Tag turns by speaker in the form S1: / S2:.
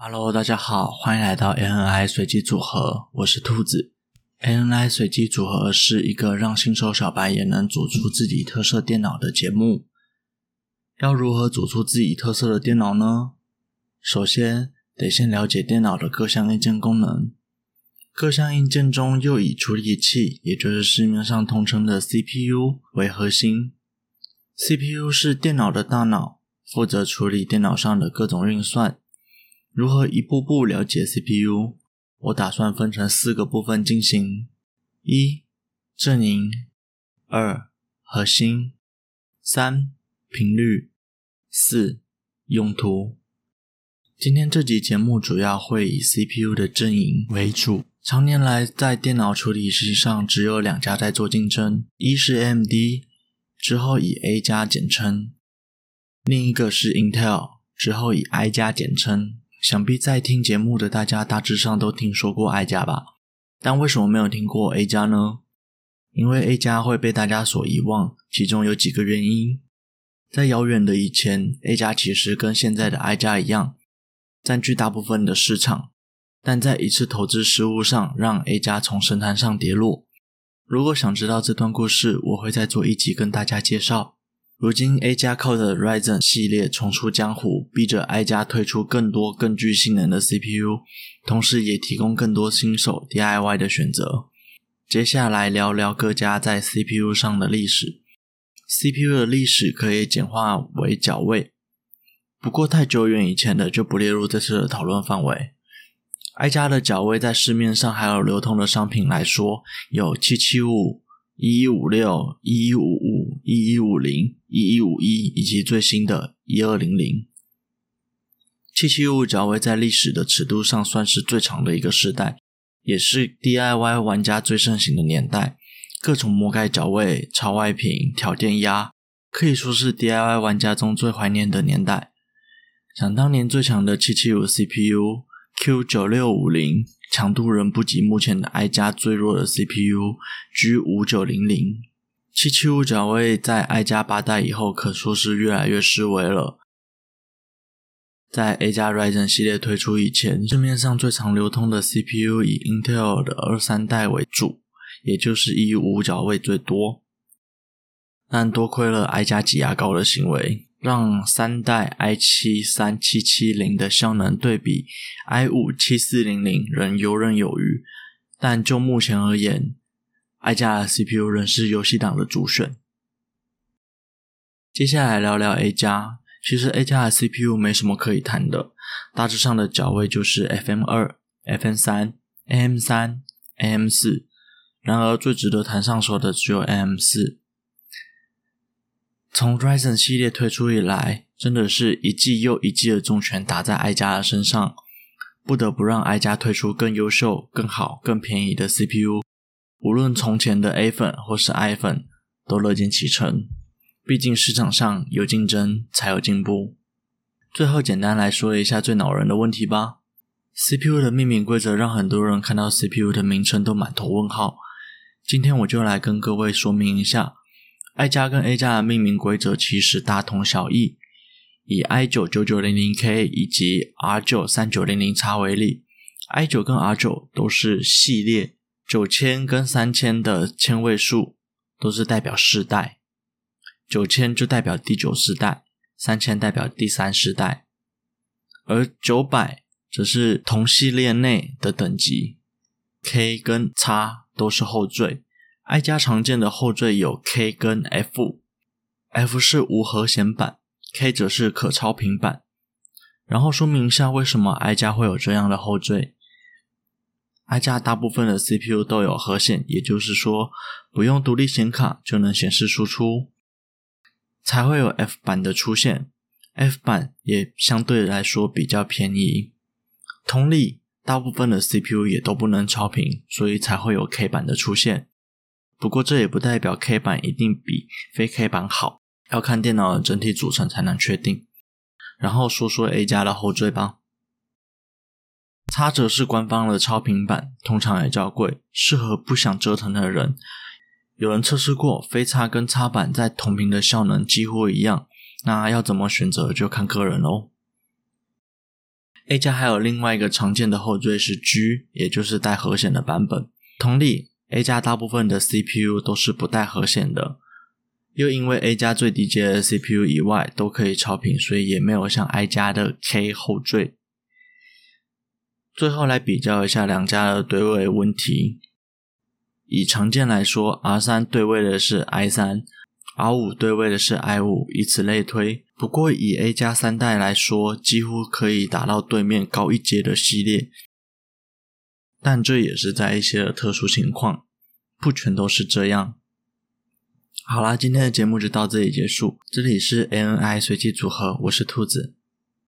S1: Hello，大家好，欢迎来到 ANI 随机组合，我是兔子。ANI 随机组合是一个让新手小白也能组出自己特色电脑的节目。要如何组出自己特色的电脑呢？首先得先了解电脑的各项硬件功能。各项硬件中，又以处理器，也就是市面上通称的 CPU 为核心。CPU 是电脑的大脑，负责处理电脑上的各种运算。如何一步步了解 CPU？我打算分成四个部分进行：一、阵营；二、核心；三、频率；四、用途。今天这集节目主要会以 CPU 的阵营为主。常年来，在电脑处理器上只有两家在做竞争，一是 AMD，之后以 A 加简称；另一个是 Intel，之后以 I 加简称。想必在听节目的大家大致上都听说过 I 加吧？但为什么没有听过 A 加呢？因为 A 加会被大家所遗忘，其中有几个原因。在遥远的以前，A 加其实跟现在的 I 加一样，占据大部分的市场，但在一次投资失误上，让 A 加从神坛上跌落。如果想知道这段故事，我会再做一集跟大家介绍。如今，A 加靠着 Ryzen 系列重出江湖，逼着 I 加推出更多更具性能的 CPU，同时也提供更多新手 DIY 的选择。接下来聊聊各家在 CPU 上的历史。CPU 的历史可以简化为角位，不过太久远以前的就不列入这次的讨论范围。I 加的角位在市面上还有流通的商品来说，有七七五、一一五六、一一五五、一一五零、一一五一，以及最新的一二零零。七七五角位在历史的尺度上算是最长的一个时代，也是 DIY 玩家最盛行的年代。各种魔改脚位、超外屏、调电压，可以说是 DIY 玩家中最怀念的年代。想当年最强的七七五 CPU Q 九六五零。强度仍不及目前的 I 加最弱的 CPU G 五九零零。七七五角位在 I 加八代以后，可说是越来越式微了。在 A 加 Ryzen 系列推出以前，市面上最常流通的 CPU 以 Intel 的二三代为主，也就是一一五五角位最多。但多亏了 I 加挤牙膏的行为。让三代 i 七三七七零的效能对比 i 五七四零零仍游刃有余，但就目前而言，i 加的 CPU 仍是游戏党的主选。接下来聊聊 A 加，其实 A 加的 CPU 没什么可以谈的，大致上的角位就是 FM 二、FM 三、AM 三、AM 四，然而最值得谈上手的只有 AM 四。从 Ryzen 系列推出以来，真的是一记又一记的重拳打在爱家的身上，不得不让爱家推出更优秀、更好、更便宜的 CPU。无论从前的 A 粉或是 I 粉，都乐见其成。毕竟市场上有竞争才有进步。最后，简单来说一下最恼人的问题吧：CPU 的命名规则让很多人看到 CPU 的名称都满头问号。今天我就来跟各位说明一下。I 加跟 A 加的命名规则其实大同小异。以 i 九九九零零 K 以及 R 九三九零零 X 为例，i 九跟 R 九都是系列，九千跟三千的千位数都是代表世代，九千就代表第九世代，三千代表第三世代，而九百则是同系列内的等级，K 跟 X 都是后缀。I 加常见的后缀有 K 跟 F，F 是无核显版，K 则是可超频版。然后说明一下为什么 I 加会有这样的后缀。I 加大部分的 CPU 都有核显，也就是说不用独立显卡就能显示输出，才会有 F 版的出现。F 版也相对来说比较便宜。同理，大部分的 CPU 也都不能超频，所以才会有 K 版的出现。不过这也不代表 K 版一定比非 K 版好，要看电脑的整体组成才能确定。然后说说 A 加的后缀吧，X 则是官方的超频版，通常也较贵，适合不想折腾的人。有人测试过，非 X 跟 X 版在同频的效能几乎一样，那要怎么选择就看个人喽。A 加还有另外一个常见的后缀是 G，也就是带和弦的版本。同理，A 加大部分的 CPU 都是不带核显的。又因为 A 加最低阶的 CPU 以外都可以超频，所以也没有像 I 加的 K 后缀。最后来比较一下两家的对位问题。以常见来说，R 三对位的是 I 三，R 五对位的是 I 五，以此类推。不过以 A 加三代来说，几乎可以打到对面高一阶的系列，但这也是在一些特殊情况，不全都是这样。好啦，今天的节目就到这里结束。这里是 ANI 随机组合，我是兔子。